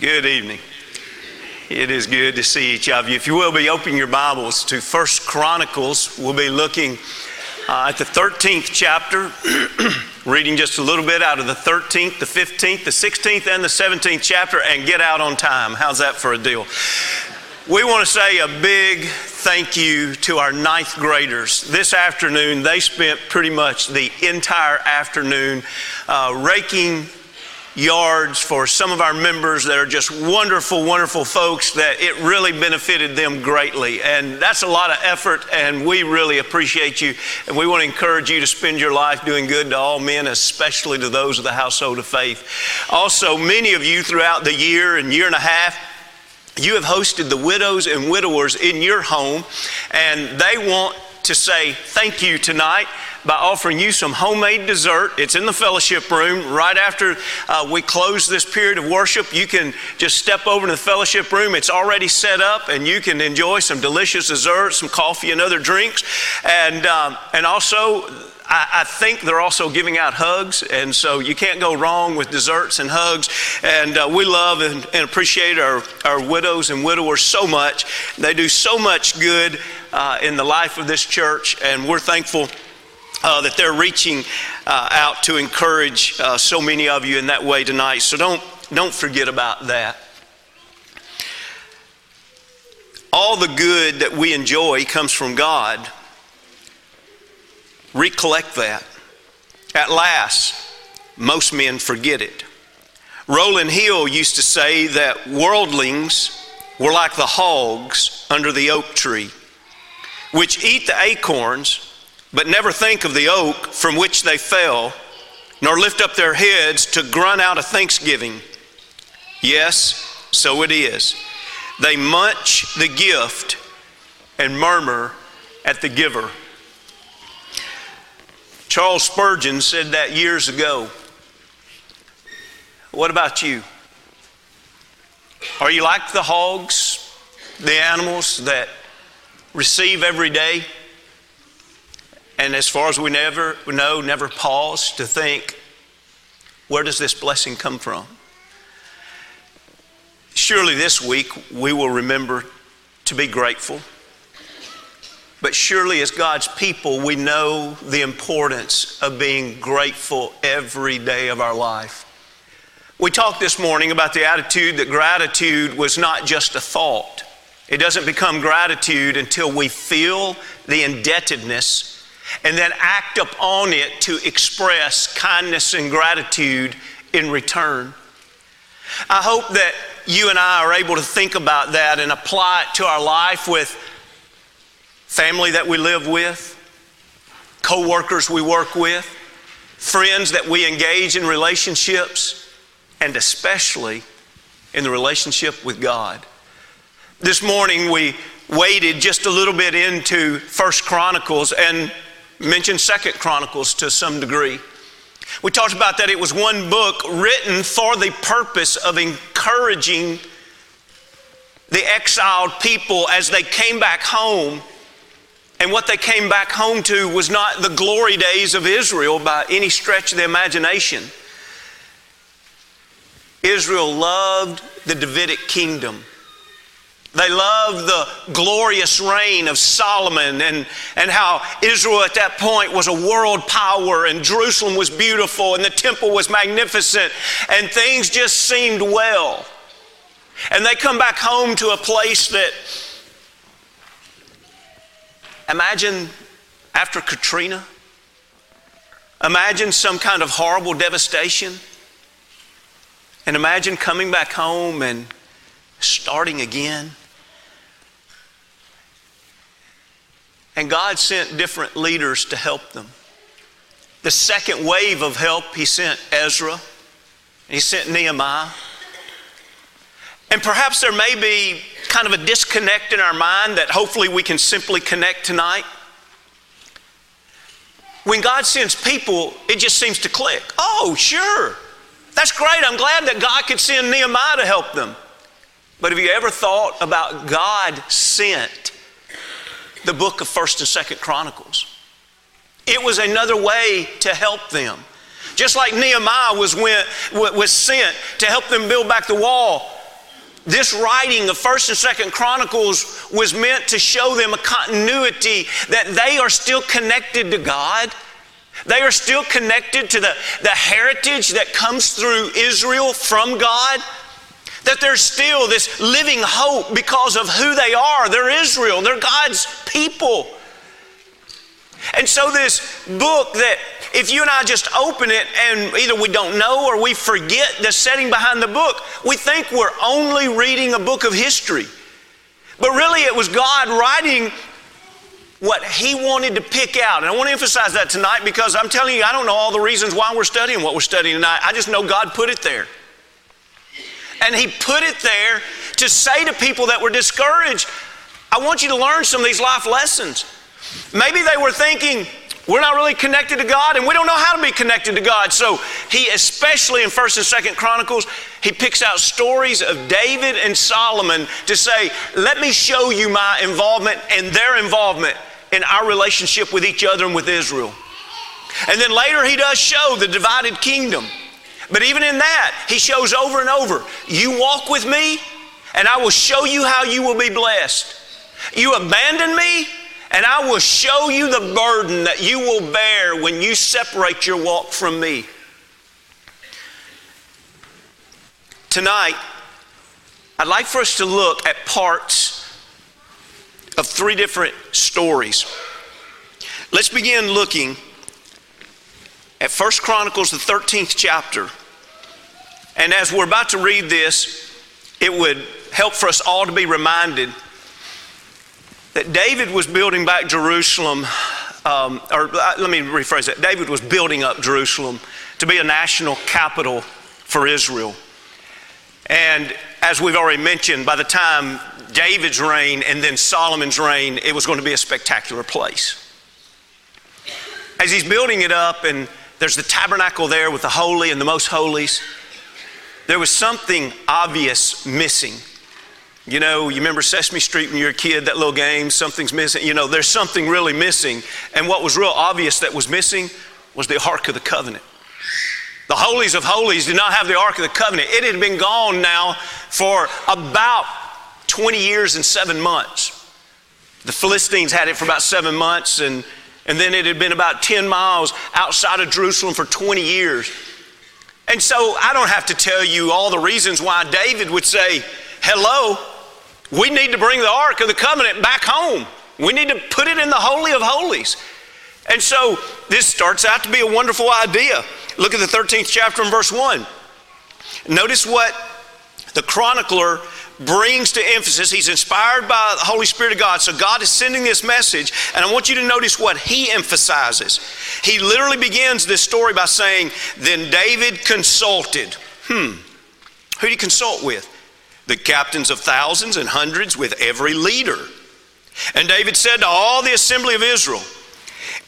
Good evening. It is good to see each of you. If you will be opening your Bibles to First Chronicles, we'll be looking uh, at the 13th chapter, reading just a little bit out of the 13th, the 15th, the 16th, and the 17th chapter, and get out on time. How's that for a deal? We want to say a big thank you to our ninth graders. This afternoon, they spent pretty much the entire afternoon uh, raking yards for some of our members that are just wonderful, wonderful folks that it really benefited them greatly. And that's a lot of effort, and we really appreciate you. And we want to encourage you to spend your life doing good to all men, especially to those of the household of faith. Also, many of you throughout the year and year and a half, you have hosted the widows and widowers in your home, and they want to say thank you tonight by offering you some homemade dessert. It's in the fellowship room. Right after uh, we close this period of worship, you can just step over to the fellowship room. It's already set up, and you can enjoy some delicious desserts, some coffee, and other drinks. And, um, and also, I, think they're also giving out hugs, and so you can't go wrong with desserts and hugs. And uh, we love and, and, appreciate our, our widows and widowers so much. They do so much good uh, in the life of this church, and we're thankful uh, that they're reaching uh, out to encourage uh, so many of you in that way tonight. So don't, don't forget about that. All the good that we enjoy comes from God. Recollect that. At last, most men forget it. Rowland Hill used to say that worldlings were like the hogs under the oak tree, which eat the acorns but never think of the oak from which they fell, nor lift up their heads to grunt out a thanksgiving. Yes, so it is. They munch the gift and murmur at the giver. Charles Spurgeon said that years ago. What about you? Are you like the hogs, the animals that receive every day? And as far as we never know, never pause to think, where does this blessing come from? Surely this week we will remember to be grateful. But surely, as God's people, we know the importance of being grateful every day of our life. We talked this morning about the attitude that gratitude was not just a thought. It doesn't become gratitude until we feel the indebtedness and then act upon it to express kindness and gratitude in return. I hope that you and I are able to think about that and apply it to our life with family that we live with, co-workers we work with, friends that we engage in relationships, and especially in the relationship with God. This morning we waded just a little bit into First Chronicles and mentioned Second Chronicles to some degree. We talked about that it was one book written for the purpose of encouraging the exiled people as they came back home. And what they came back home to was not the glory days of Israel by any stretch of the imagination. Israel loved the Davidic kingdom. They loved the glorious reign of Solomon and, and how Israel at that point was a world power and Jerusalem was beautiful and the temple was magnificent and things just seemed well. And they come back home to a place that, imagine after Katrina, imagine some kind of horrible devastation, and imagine coming back home and starting again. And God sent different leaders to help them. The second wave of help, He sent Ezra, He sent Nehemiah. And perhaps there may be kind of a disconnect in our mind that hopefully we can simply connect tonight. When God sends people, it just seems to click. Oh, sure. That's great. I'm glad that God could send Nehemiah to help them. But have you ever thought about God sent the book of 1st and 2nd Chronicles. It was another way to help them. Just like Nehemiah was, went, was sent to help them build back the wall, this writing of 1st and 2nd Chronicles was meant to show them a continuity that they are still connected to God. They are still connected to the, the heritage that comes through Israel from God. That there's still this living hope because of who they are. They're Israel, they're God's people. And so, this book that if you and I just open it and either we don't know or we forget the setting behind the book, we think we're only reading a book of history. But really, it was God writing what He wanted to pick out. And I want to emphasize that tonight because I'm telling you, I don't know all the reasons why we're studying what we're studying tonight. I just know God put it there. And He put it there to say to people that were discouraged, I want you to learn some of these life lessons. Maybe they were thinking, we're not really connected to God and we don't know how to be connected to God. So he especially in 1st and 2nd Chronicles, he picks out stories of David and Solomon to say, "Let me show you my involvement and their involvement in our relationship with each other and with Israel." And then later he does show the divided kingdom. But even in that, he shows over and over, "You walk with me and I will show you how you will be blessed. You abandon me and I will show you the burden that you will bear when you separate your walk from me. Tonight, I'd like for us to look at parts of three different stories. Let's begin looking at First Chronicles, the 13th chapter. And as we're about to read this, it would help for us all to be reminded that David was building back Jerusalem, um, or uh, let me rephrase that. David was building up Jerusalem to be a national capital for Israel. And as we've already mentioned, by the time David's reign and then Solomon's reign, it was going to be a spectacular place. As he's building it up, and there's the tabernacle there with the holy and the most holies, there was something obvious missing you know, you remember Sesame Street when you were a kid, that little game, something's missing. You know, there's something really missing. And what was real obvious that was missing was the Ark of the Covenant. The holies of holies did not have the Ark of the Covenant. It had been gone now for about 20 years and seven months. The Philistines had it for about seven months, and, and then it had been about 10 miles outside of Jerusalem for 20 years. And so I don't have to tell you all the reasons why David would say, Hello, we need to bring the Ark of the Covenant back home. We need to put it in the Holy of Holies. And so this starts out to be a wonderful idea. Look at the 13th chapter and verse 1. Notice what the chronicler brings to emphasis. He's inspired by the Holy Spirit of God. So God is sending this message, and I want you to notice what he emphasizes. He literally begins this story by saying, Then David consulted. Hmm. Who did he consult with? the captains of thousands and hundreds with every leader. And David said to all the assembly of Israel,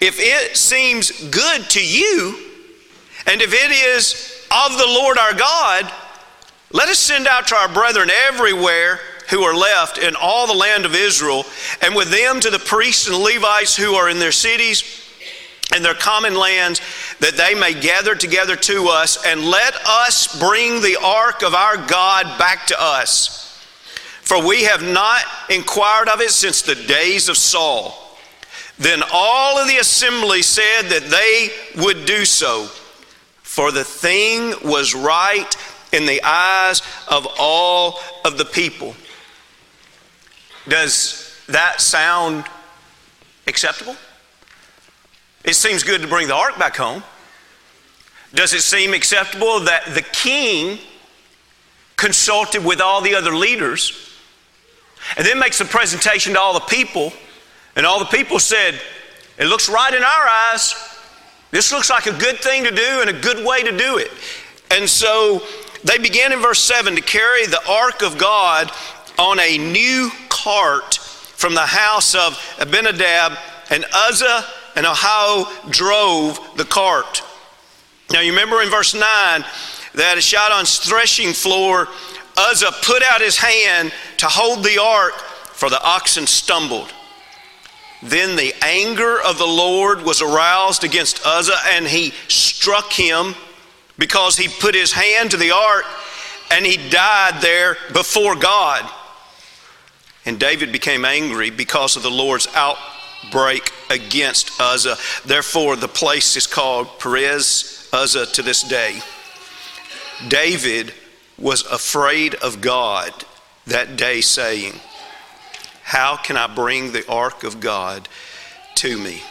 If it seems good to you, and if it is of the Lord our God, let us send out to our brethren everywhere who are left in all the land of Israel, and with them to the priests and Levites who are in their cities and their common lands, that they may gather together to us, and let us bring the ark of our God back to us. For we have not inquired of it since the days of Saul. Then all of the assembly said that they would do so, for the thing was right in the eyes of all of the people. Does that sound acceptable? It seems good to bring the ark back home. Does it seem acceptable that the king consulted with all the other leaders and then makes a presentation to all the people? And all the people said, It looks right in our eyes. This looks like a good thing to do and a good way to do it. And so they began in verse 7 to carry the ark of God on a new cart from the house of Abinadab and Uzzah and Ahio drove the cart. Now, you remember in verse 9 that Chidon's threshing floor, Uzzah put out his hand to hold the ark, for the oxen stumbled. Then the anger of the Lord was aroused against Uzzah, and he struck him because he put his hand to the ark and he died there before God. And David became angry because of the Lord's outbreak against Uzzah. Therefore, the place is called Perez Uzzah to this day. David was afraid of God that day, saying, How can I bring the ark of God to me?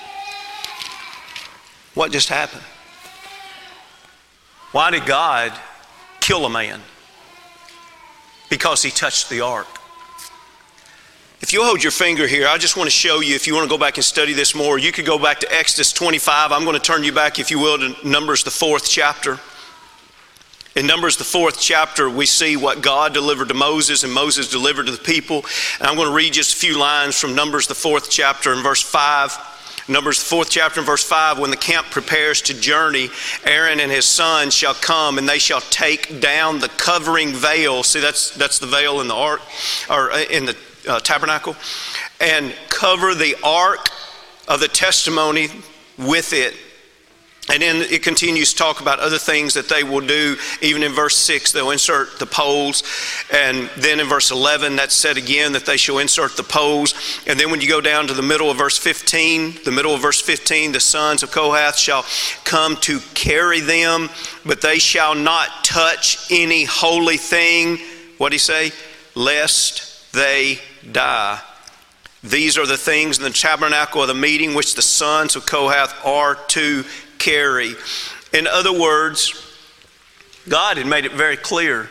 What just happened? Why did God kill a man? Because he touched the ark. If you hold your finger here, I just want to show you, if you want to go back and study this more, you could go back to Exodus 25. I'm going to turn you back, if you will, to Numbers, the fourth chapter. In Numbers, the fourth chapter, we see what God delivered to Moses and Moses delivered to the people. And I'm going to read just a few lines from Numbers, the fourth chapter, in verse 5. Numbers, fourth chapter, and verse 5 When the camp prepares to journey, Aaron and his sons shall come, and they shall take down the covering veil. See, that's, that's the veil in the ark, or uh, in the uh, tabernacle, and cover the ark of the testimony with it and then it continues to talk about other things that they will do. Even in verse 6, they'll insert the poles. And then in verse 11, that's said again that they shall insert the poles. And then when you go down to the middle of verse 15, the middle of verse 15, the sons of Kohath shall come to carry them, but they shall not touch any holy thing. What do he say? Lest they die. These are the things in the tabernacle of the meeting which the sons of Kohath are to carry. In other words, God had made it very clear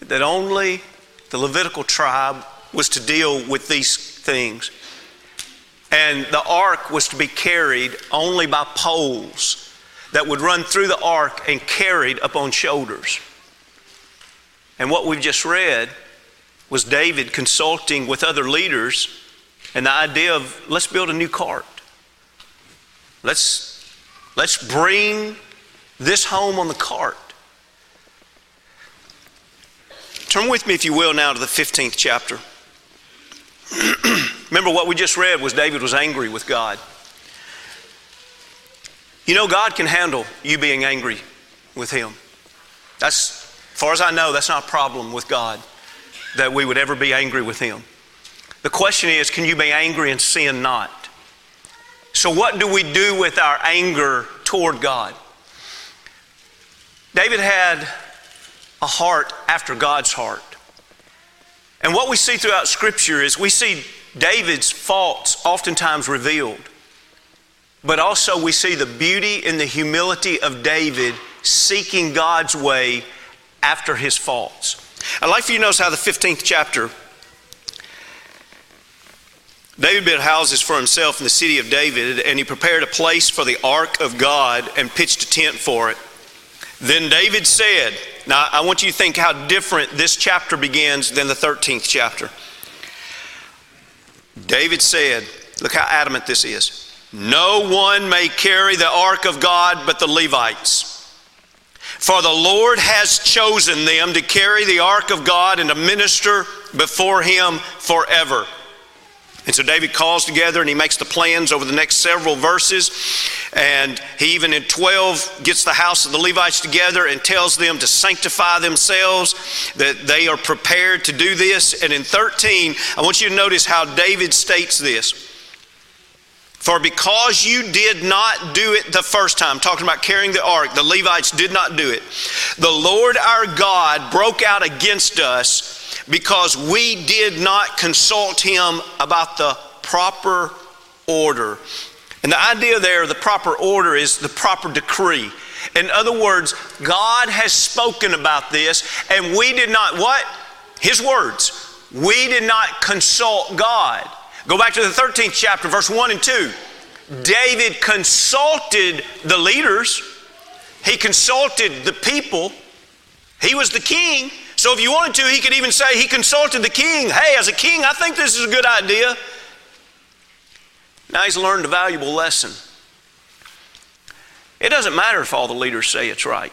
that only the Levitical tribe was to deal with these things. And the ark was to be carried only by poles that would run through the ark and carried upon shoulders. And what we've just read was David consulting with other leaders and the idea of let's build a new cart. Let's Let's bring this home on the cart. Turn with me, if you will, now to the 15th chapter. Remember what we just read was David was angry with God. You know, God can handle you being angry with Him. That's, as far as I know, that's not a problem with God that we would ever be angry with Him. The question is can you be angry and sin not? So, what do we do with our anger toward God? David had a heart after God's heart. And what we see throughout Scripture is we see David's faults oftentimes revealed, but also we see the beauty and the humility of David seeking God's way after his faults. I'd like for you to notice how the 15th chapter David built houses for himself in the city of David, and he prepared a place for the ark of God and pitched a tent for it. Then David said, Now I want you to think how different this chapter begins than the 13th chapter. David said, Look how adamant this is. No one may carry the ark of God but the Levites. For the Lord has chosen them to carry the ark of God and to minister before him forever. And so David calls together and he makes the plans over the next several verses. And he even in 12 gets the house of the Levites together and tells them to sanctify themselves, that they are prepared to do this. And in 13, I want you to notice how David states this. For because you did not do it the first time, talking about carrying the ark, the Levites did not do it. The Lord our God broke out against us because we did not consult him about the proper order. And the idea there, the proper order, is the proper decree. In other words, God has spoken about this, and we did not, what? His words. We did not consult God. Go back to the 13th chapter, verse 1 and 2. David consulted the leaders, he consulted the people, he was the king, so if you wanted to, he could even say he consulted the king. Hey, as a king, I think this is a good idea. Now he's learned a valuable lesson. It doesn't matter if all the leaders say it's right.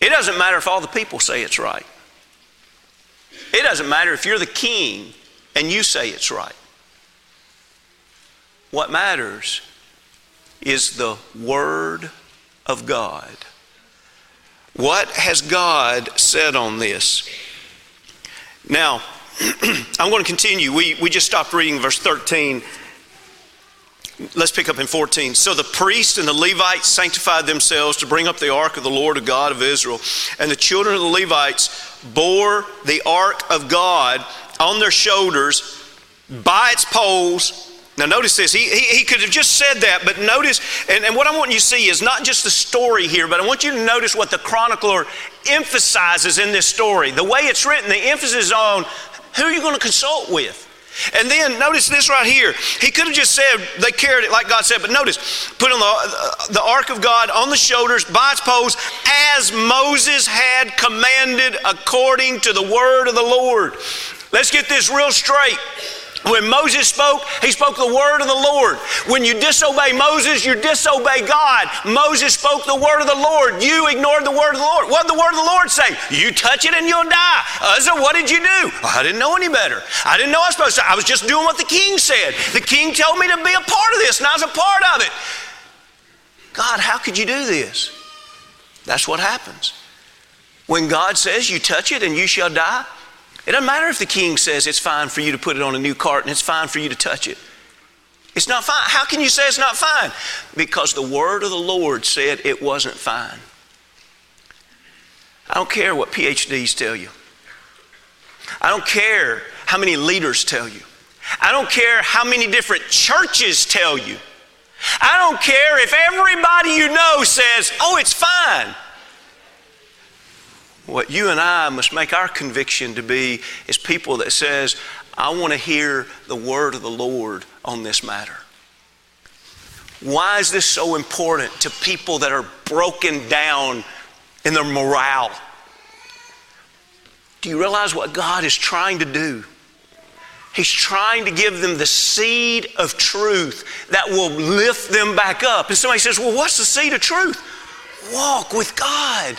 It doesn't matter if all the people say it's right. It doesn't matter if you're the king and you say it's right. What matters is the Word of God What has God said on this? Now, I'm going to continue. We, we just stopped reading verse 13. Let's pick up in 14. So the priests and the Levites sanctified themselves to bring up the ark of the Lord, of God of Israel. And the children of the Levites bore the ark of God on their shoulders by its poles now, notice this. He, he, he, could have just said that, but notice, and, and what I want you to see is not just the story here, but I want you to notice what the chronicler emphasizes in this story. The way it's written, the emphasis on who are you going to consult with? And then notice this right here. He could have just said they carried it like God said, but notice, put on the, uh, the ark of God on the shoulders by its poles, as Moses had commanded according to the word of the Lord. Let's get this real straight. When Moses spoke, he spoke the word of the Lord. When you disobey Moses, you disobey God. Moses spoke the word of the Lord. You ignored the word of the Lord. What did the word of the Lord say? You touch it and you'll die. Uzzah, what did you do? Oh, I didn't know any better. I didn't know I was supposed to. I was just doing what the king said. The king told me to be a part of this, and I was a part of it. God, how could you do this? That's what happens. When God says you touch it and you shall die, it doesn't matter if the king says it's fine for you to put it on a new cart and it's fine for you to touch it. It's not fine. How can you say it's not fine? Because the word of the Lord said it wasn't fine. I don't care what PhDs tell you. I don't care how many leaders tell you. I don't care how many different churches tell you. I don't care if everybody you know says, oh, it's fine. What you and I must make our conviction to be is people that says, I want to hear the word of the Lord on this matter. Why is this so important to people that are broken down in their morale? Do you realize what God is trying to do? He's trying to give them the seed of truth that will lift them back up. And somebody says, Well, what's the seed of truth? Walk with God.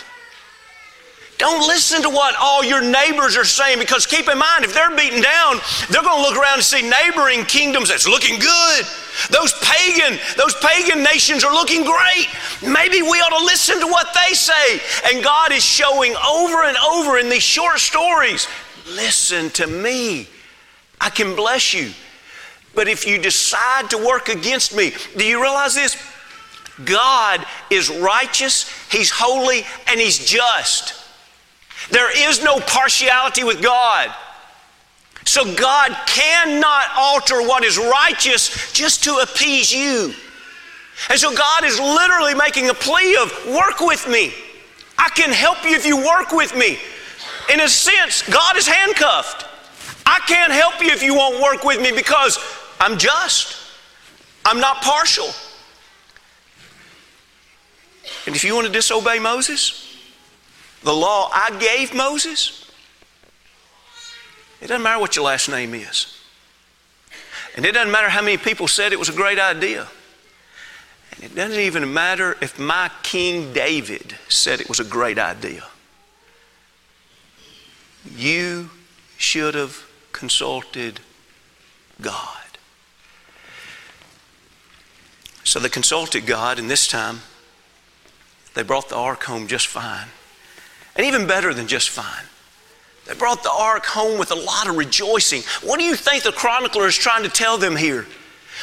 Don't listen to what all your neighbors are saying because keep in mind, if they're beaten down, they're going to look around and see neighboring kingdoms that's looking good. Those pagan, those pagan nations are looking great. Maybe we ought to listen to what they say. And God is showing over and over in these short stories listen to me. I can bless you. But if you decide to work against me, do you realize this? God is righteous, He's holy, and He's just. There is no partiality with God. So God cannot alter what is righteous just to appease you. And so God is literally making a plea of work with me. I can help you if you work with me. In a sense, God is handcuffed. I can't help you if you won't work with me because I'm just. I'm not partial. And if you want to disobey Moses, the law I gave Moses, it doesn't matter what your last name is. And it doesn't matter how many people said it was a great idea. And it doesn't even matter if my King David said it was a great idea. You should have consulted God. So they consulted God, and this time they brought the ark home just fine. And even better than just fine. They brought the ark home with a lot of rejoicing. What do you think the chronicler is trying to tell them here?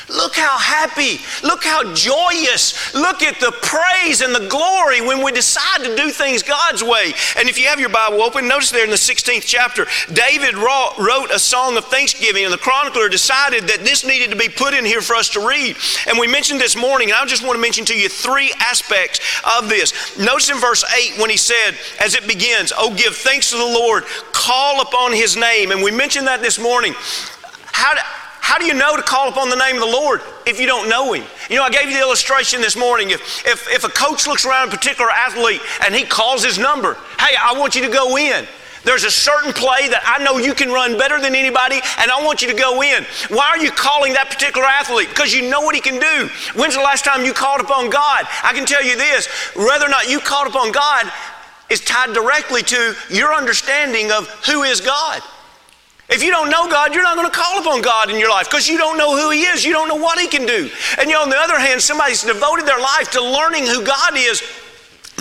Look how happy, look how joyous, look at the praise and the glory when we decide to do things God's way. And if you have your Bible open, notice there in the 16th chapter, David wrote a song of thanksgiving, and the chronicler decided that this needed to be put in here for us to read. And we mentioned this morning, and I just want to mention to you three aspects of this. Notice in verse 8 when he said, as it begins, Oh, give thanks to the Lord, call upon his name. And we mentioned that this morning. How how do you know to call upon the name of the Lord if you don't know Him? You know, I gave you the illustration this morning. If, if, if a coach looks around a particular athlete and he calls his number, hey, I want you to go in. There's a certain play that I know you can run better than anybody, and I want you to go in. Why are you calling that particular athlete? Because you know what he can do. When's the last time you called upon God? I can tell you this whether or not you called upon God is tied directly to your understanding of who is God. If you don't know God, you're not going to call upon God in your life because you don't know who He is. You don't know what He can do. And you know, on the other hand, somebody's devoted their life to learning who God is.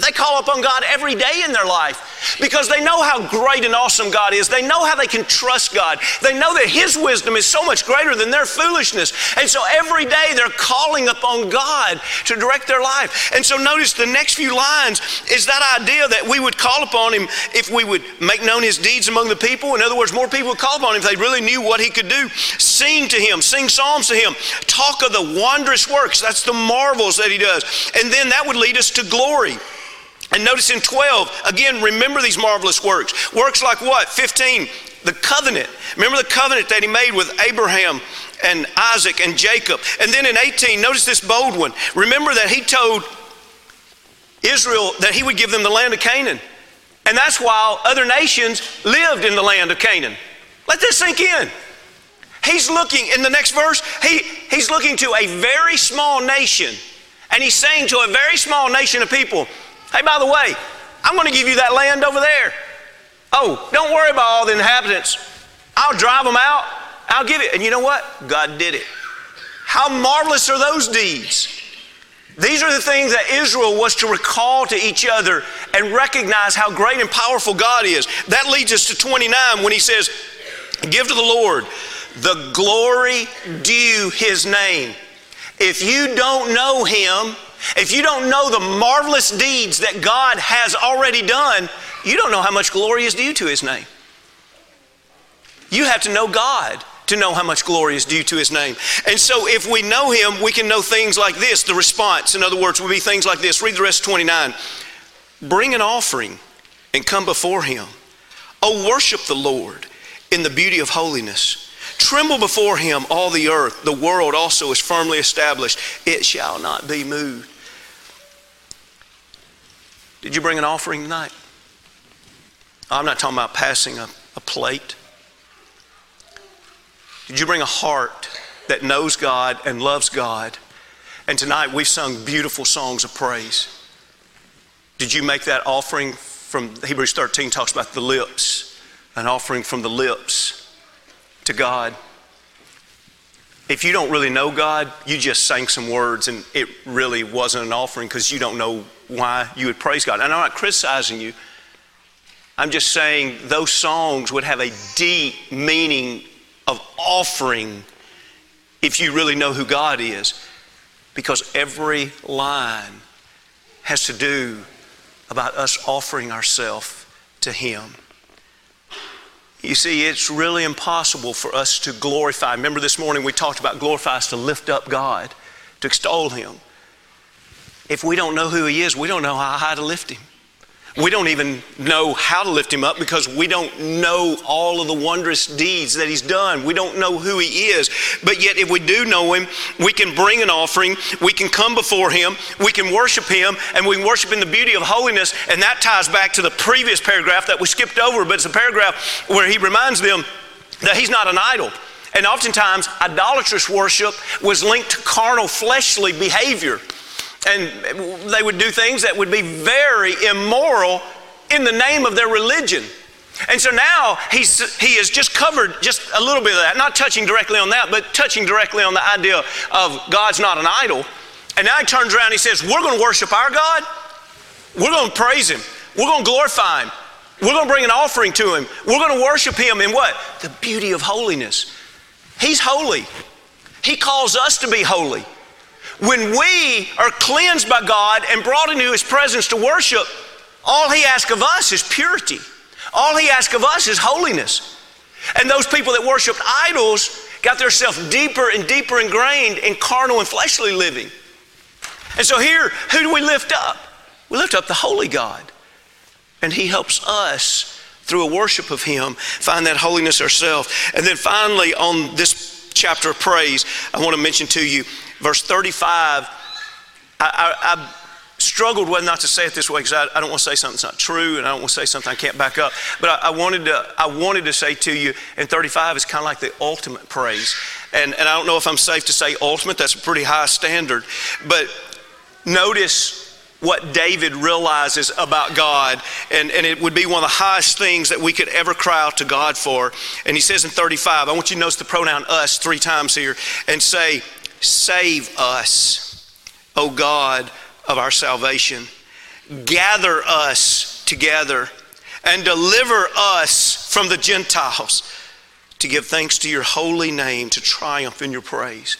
They call upon God every day in their life because they know how great and awesome God is. They know how they can trust God. They know that His wisdom is so much greater than their foolishness. And so every day they're calling upon God to direct their life. And so notice the next few lines is that idea that we would call upon Him if we would make known His deeds among the people. In other words, more people would call upon Him if they really knew what He could do. Sing to Him, sing psalms to Him, talk of the wondrous works. That's the marvels that He does. And then that would lead us to glory. And notice in 12, again, remember these marvelous works. Works like what? 15, the covenant. Remember the covenant that he made with Abraham and Isaac and Jacob. And then in 18, notice this bold one. Remember that he told Israel that he would give them the land of Canaan. And that's why other nations lived in the land of Canaan. Let this sink in. He's looking, in the next verse, he, he's looking to a very small nation. And he's saying to a very small nation of people, Hey, by the way, I'm going to give you that land over there. Oh, don't worry about all the inhabitants. I'll drive them out. I'll give it. And you know what? God did it. How marvelous are those deeds? These are the things that Israel was to recall to each other and recognize how great and powerful God is. That leads us to 29 when he says, Give to the Lord the glory due his name. If you don't know him, if you don't know the marvelous deeds that God has already done, you don't know how much glory is due to His name. You have to know God to know how much glory is due to His name. And so, if we know Him, we can know things like this. The response, in other words, will be things like this. Read the rest 29. Bring an offering and come before Him. Oh, worship the Lord in the beauty of holiness. Tremble before Him, all the earth. The world also is firmly established, it shall not be moved. Did you bring an offering tonight? I'm not talking about passing a, a plate. Did you bring a heart that knows God and loves God? And tonight we've sung beautiful songs of praise. Did you make that offering from Hebrews 13 talks about the lips, an offering from the lips to God? If you don't really know God, you just sang some words and it really wasn't an offering because you don't know why you would praise God. And I'm not criticizing you. I'm just saying those songs would have a deep meaning of offering if you really know who God is. Because every line has to do about us offering ourselves to Him. You see, it's really impossible for us to glorify. Remember this morning we talked about glorify us to lift up God, to extol Him. If we don't know who He is, we don't know how high to lift Him. We don't even know how to lift him up because we don't know all of the wondrous deeds that he's done. We don't know who he is. But yet, if we do know him, we can bring an offering, we can come before him, we can worship him, and we worship in the beauty of holiness. And that ties back to the previous paragraph that we skipped over, but it's a paragraph where he reminds them that he's not an idol. And oftentimes, idolatrous worship was linked to carnal, fleshly behavior. And they would do things that would be very immoral in the name of their religion. And so now he's, he has just covered just a little bit of that, not touching directly on that, but touching directly on the idea of God's not an idol. And now he turns around and he says, We're going to worship our God. We're going to praise him. We're going to glorify him. We're going to bring an offering to him. We're going to worship him in what? The beauty of holiness. He's holy. He calls us to be holy. When we are cleansed by God and brought into His presence to worship, all He asks of us is purity. All He asks of us is holiness. And those people that worshiped idols got themselves deeper and deeper ingrained in carnal and fleshly living. And so here, who do we lift up? We lift up the holy God. And He helps us through a worship of Him find that holiness ourselves. And then finally, on this chapter of praise, I want to mention to you verse 35, I, I, I struggled whether not to say it this way because I, I, don't want to say something that's not true and I don't want to say something I can't back up. But I, I wanted, to, I wanted to say to you, and 35 is kind of like the ultimate praise. And, and I don't know if I'm safe to say ultimate, that's a pretty high standard. But notice what David realizes about God, and, and it would be one of the highest things that we could ever cry out to God for. And he says in 35, I want you to notice the pronoun us three times here, and say, Save us, O God of our salvation. gather us together and deliver us from the Gentiles to give thanks to your holy name, to triumph in your praise.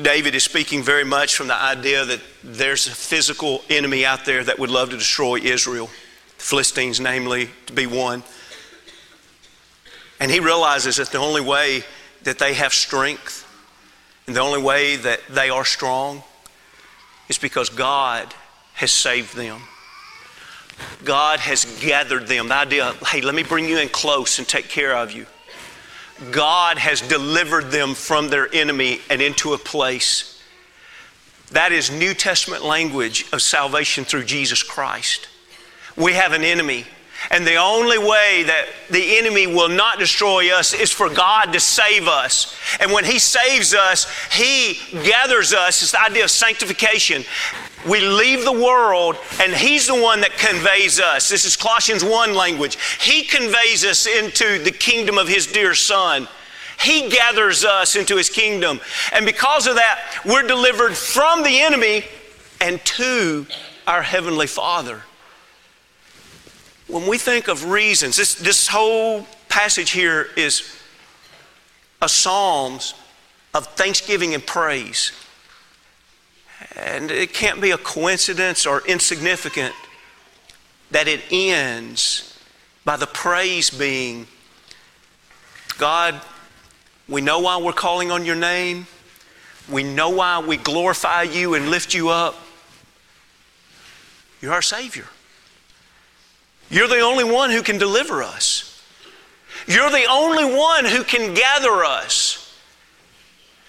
David is speaking very much from the idea that there's a physical enemy out there that would love to destroy Israel, the Philistines, namely, to be one. And he realizes that the only way that they have strength and the only way that they are strong is because God has saved them. God has gathered them. The idea, hey, let me bring you in close and take care of you. God has delivered them from their enemy and into a place. That is New Testament language of salvation through Jesus Christ. We have an enemy and the only way that the enemy will not destroy us is for God to save us. And when He saves us, He gathers us. It's the idea of sanctification. We leave the world, and He's the one that conveys us. This is Colossians 1 language. He conveys us into the kingdom of His dear Son. He gathers us into His kingdom. And because of that, we're delivered from the enemy and to our Heavenly Father when we think of reasons, this, this whole passage here is a Psalms of thanksgiving and praise. And it can't be a coincidence or insignificant that it ends by the praise being God, we know why we're calling on your name. We know why we glorify you and lift you up. You're our Savior. You're the only one who can deliver us. You're the only one who can gather us.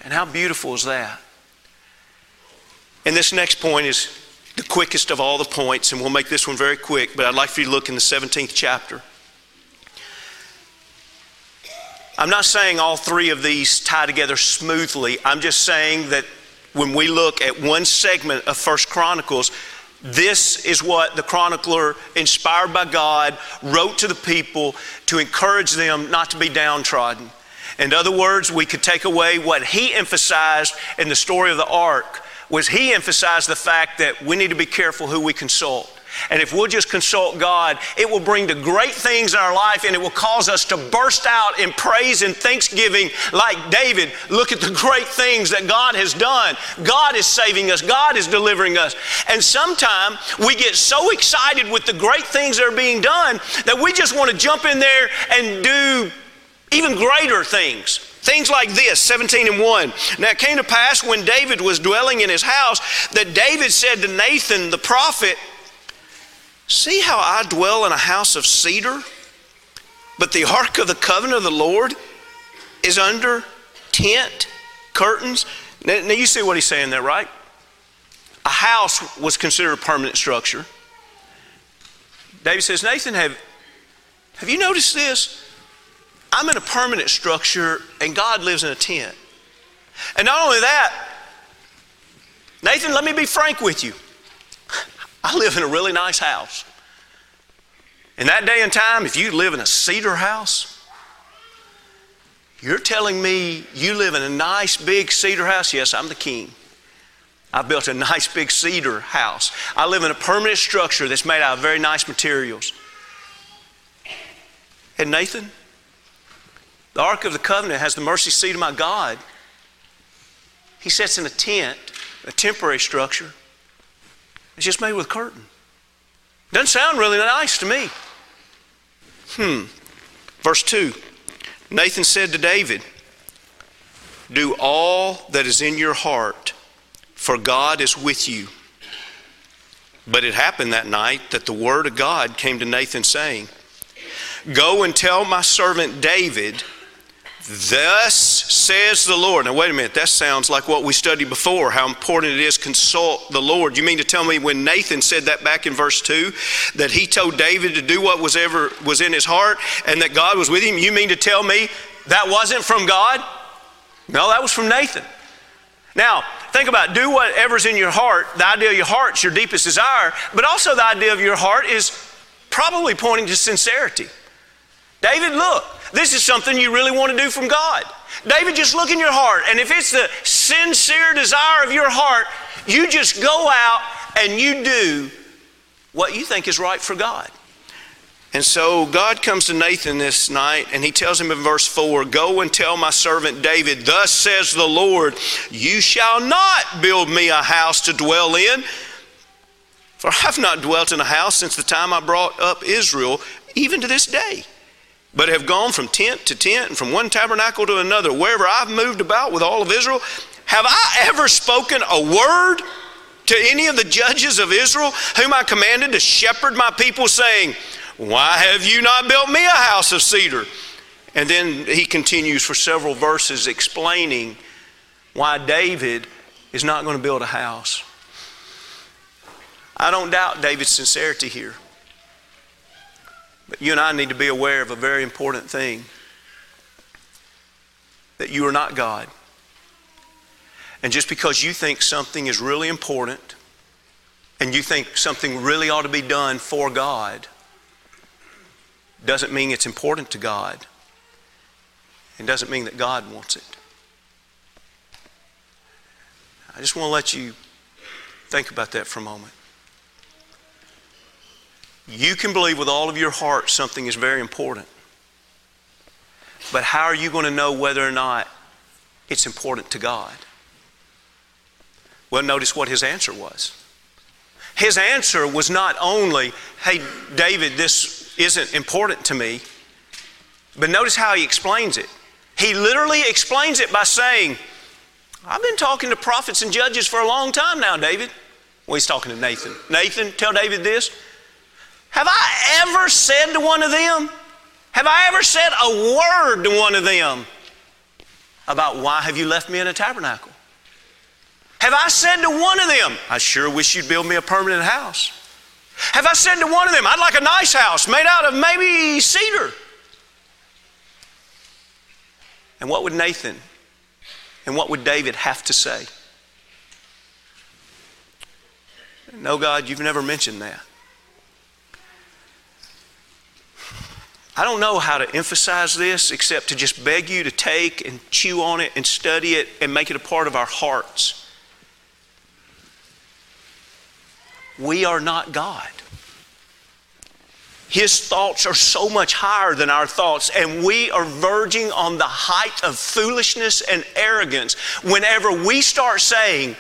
And how beautiful is that? And this next point is the quickest of all the points, and we'll make this one very quick, but I'd like for you to look in the 17th chapter. I'm not saying all three of these tie together smoothly. I'm just saying that when we look at one segment of First Chronicles, this is what the chronicler, inspired by God, wrote to the people to encourage them not to be downtrodden. In other words, we could take away what he emphasized in the story of the ark was he emphasized the fact that we need to be careful who we consult. And if we'll just consult God, it will bring the great things in our life and it will cause us to burst out in praise and thanksgiving like David. Look at the great things that God has done. God is saving us, God is delivering us. And sometimes we get so excited with the great things that are being done that we just want to jump in there and do even greater things. Things like this, 17 and 1. Now it came to pass when David was dwelling in his house that David said to Nathan the prophet, See how I dwell in a house of cedar, but the ark of the covenant of the Lord is under tent, curtains. Now, now you see what he's saying there, right? A house was considered a permanent structure. David says, Nathan, have, have you noticed this? I'm in a permanent structure and God lives in a tent. And not only that, Nathan, let me be frank with you. I live in a really nice house. In that day and time, if you live in a cedar house, you're telling me you live in a nice big cedar house? Yes, I'm the king. I built a nice big cedar house. I live in a permanent structure that's made out of very nice materials. And Nathan, the Ark of the Covenant has the mercy seat of my God. He sits in a tent, a temporary structure. It's just made with curtain. Doesn't sound really nice to me. Hmm. Verse 2 Nathan said to David, Do all that is in your heart, for God is with you. But it happened that night that the word of God came to Nathan, saying, Go and tell my servant David, Thus says the Lord. Now, wait a minute. That sounds like what we studied before, how important it is consult the Lord. You mean to tell me when Nathan said that back in verse 2, that he told David to do what was ever was in his heart and that God was with him? You mean to tell me that wasn't from God? No, that was from Nathan. Now, think about it. do whatever's in your heart. The idea of your heart's your deepest desire, but also the idea of your heart is probably pointing to sincerity. David, look, this is something you really want to do from God. David, just look in your heart, and if it's the sincere desire of your heart, You just go out and you do what you think is right for God. And so God comes to Nathan this night and he tells him in verse 4 Go and tell my servant David, Thus says the Lord, You shall not build me a house to dwell in. For I've not dwelt in a house since the time I brought up Israel, even to this day, but have gone from tent to tent and from one tabernacle to another. Wherever I've moved about with all of Israel, have I ever spoken a word to any of the judges of Israel, whom I commanded to shepherd my people, saying, Why have you not built me a house of cedar? And then he continues for several verses explaining why David is not going to build a house. I don't doubt David's sincerity here. But you and I need to be aware of a very important thing that you are not God. And just because you think something is really important and you think something really ought to be done for God doesn't mean it's important to God. and doesn't mean that God wants it. I just want to let you think about that for a moment. You can believe with all of your heart something is very important. But how are you going to know whether or not it's important to God? Well, notice what his answer was. His answer was not only, hey, David, this isn't important to me, but notice how he explains it. He literally explains it by saying, I've been talking to prophets and judges for a long time now, David. Well, he's talking to Nathan. Nathan, tell David this. Have I ever said to one of them, have I ever said a word to one of them about why have you left me in a tabernacle? Have I said to one of them, I sure wish you'd build me a permanent house? Have I said to one of them, I'd like a nice house made out of maybe cedar? And what would Nathan and what would David have to say? No, God, you've never mentioned that. I don't know how to emphasize this except to just beg you to take and chew on it and study it and make it a part of our hearts. We are not God. His thoughts are so much higher than our thoughts, and we are verging on the height of foolishness and arrogance whenever we start saying,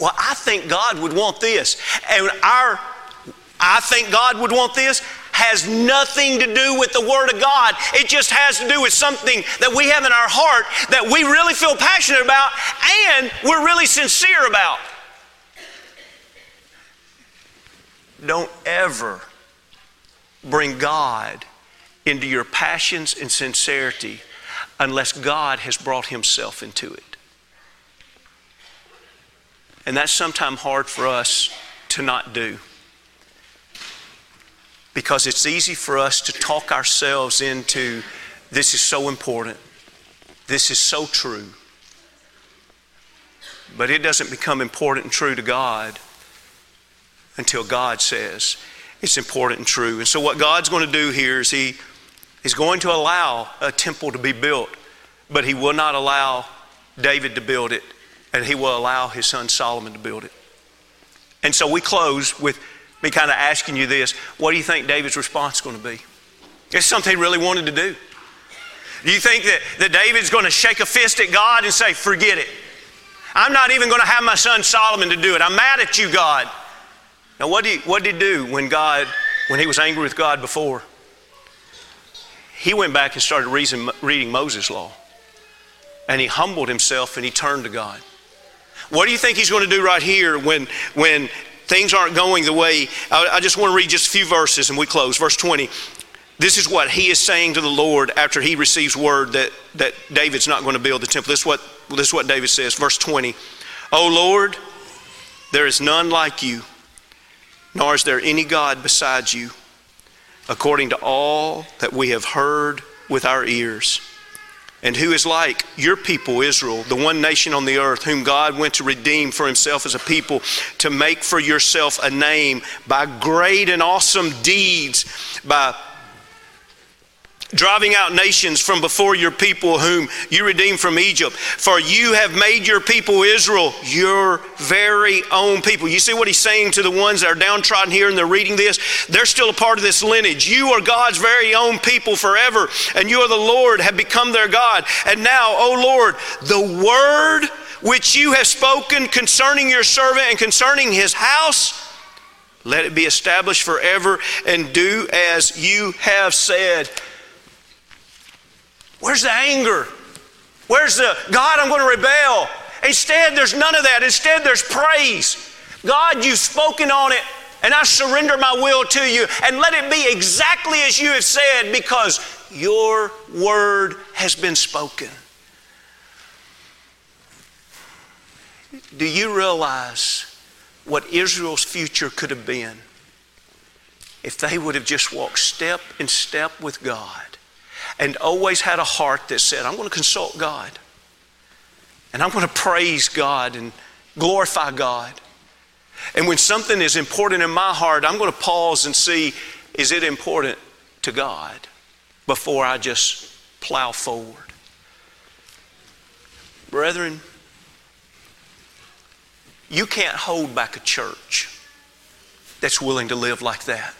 Well, I think God would want this. And our, I think God would want this has nothing to do with the Word of God. It just has to do with something that we have in our heart that we really feel passionate about and we're really sincere about. Don't ever bring God into your passions and sincerity unless God has brought Himself into it. And that's sometimes hard for us to not do because it's easy for us to talk ourselves into this is so important, this is so true. But it doesn't become important and true to God until God says it's important and true. And so, what God's going to do here is He is going to allow a temple to be built, but He will not allow David to build it, and He will allow his son Solomon to build it. And so, we close with me kind of asking you this what do you think David's response is going to be? It's something he really wanted to do. Do you think that, that David's going to shake a fist at God and say, forget it? I'm not even going to have my son Solomon to do it. I'm mad at you, God. Now, what did, he, what did he do when God, when he was angry with God before? He went back and started reason, reading Moses' law. And he humbled himself and he turned to God. What do you think he's going to do right here when, when things aren't going the way. I, I just want to read just a few verses and we close. Verse 20. This is what he is saying to the Lord after he receives word that, that David's not going to build the temple. This is, what, this is what David says. Verse 20. O Lord, there is none like you, nor is there any God besides you, according to all that we have heard with our ears and who is like your people, Israel, the one nation on the earth, whom God went to redeem for himself as a people, to make for yourself a name by great and awesome deeds, by driving out nations from before your people whom you redeemed from Egypt. For you have made your people Israel your very own people. You see what he's saying to the ones that are downtrodden here and they're reading this? They're still a part of this lineage. You are God's very own people forever, and you are the Lord, have become their God. And now, O Lord, the word which you have spoken concerning your servant and concerning his house, let it be established forever and do as you have said. Where's the anger? Where's the God, I'm going to rebel? Instead, there's none of that. Instead, there's praise. God, you've spoken on it, and I surrender my will to you, and let it be exactly as you have said because your word has been spoken. Do you realize what Israel's future could have been if they would have just walked step in step with God? And always had a heart that said, I'm going to consult God. And I'm going to praise God and glorify God. And when something is important in my heart, I'm going to pause and see is it important to God before I just plow forward. Brethren, you can't hold back a church that's willing to live like that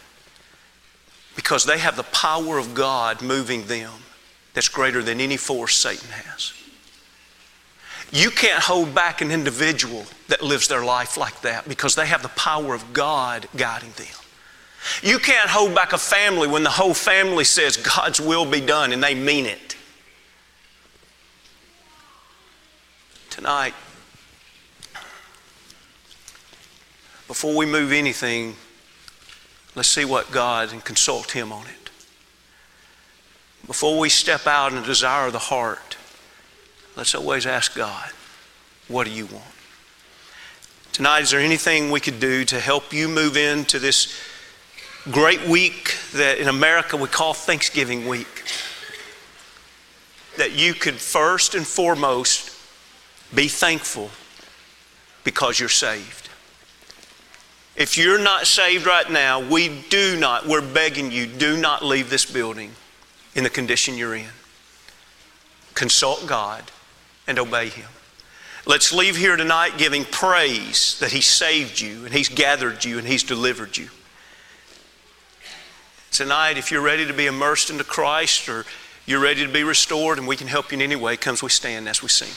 because they have the power of God moving them that's greater than any force Satan has. You can't hold back an individual that lives their life like that because they have the power of God guiding them. You can't hold back a family when the whole family says God's will be done and they mean it. Tonight, before we move anything, Let's see what God and consult Him on it. Before we step out the desire the heart, let's always ask God, what do you want? Tonight, is there anything we could do to help you move into this great week that in America we call Thanksgiving Week? That you could first and foremost be thankful because you're saved. If you're not saved right now, we do not, we're begging you, do not leave this building in the condition you're in. Consult God and obey Him. Let's leave here tonight giving praise that He saved you and He's gathered you and He's delivered you. Tonight, if you're ready to be immersed into Christ or you're ready to be restored and we can help you in any way, comes we stand as we sing.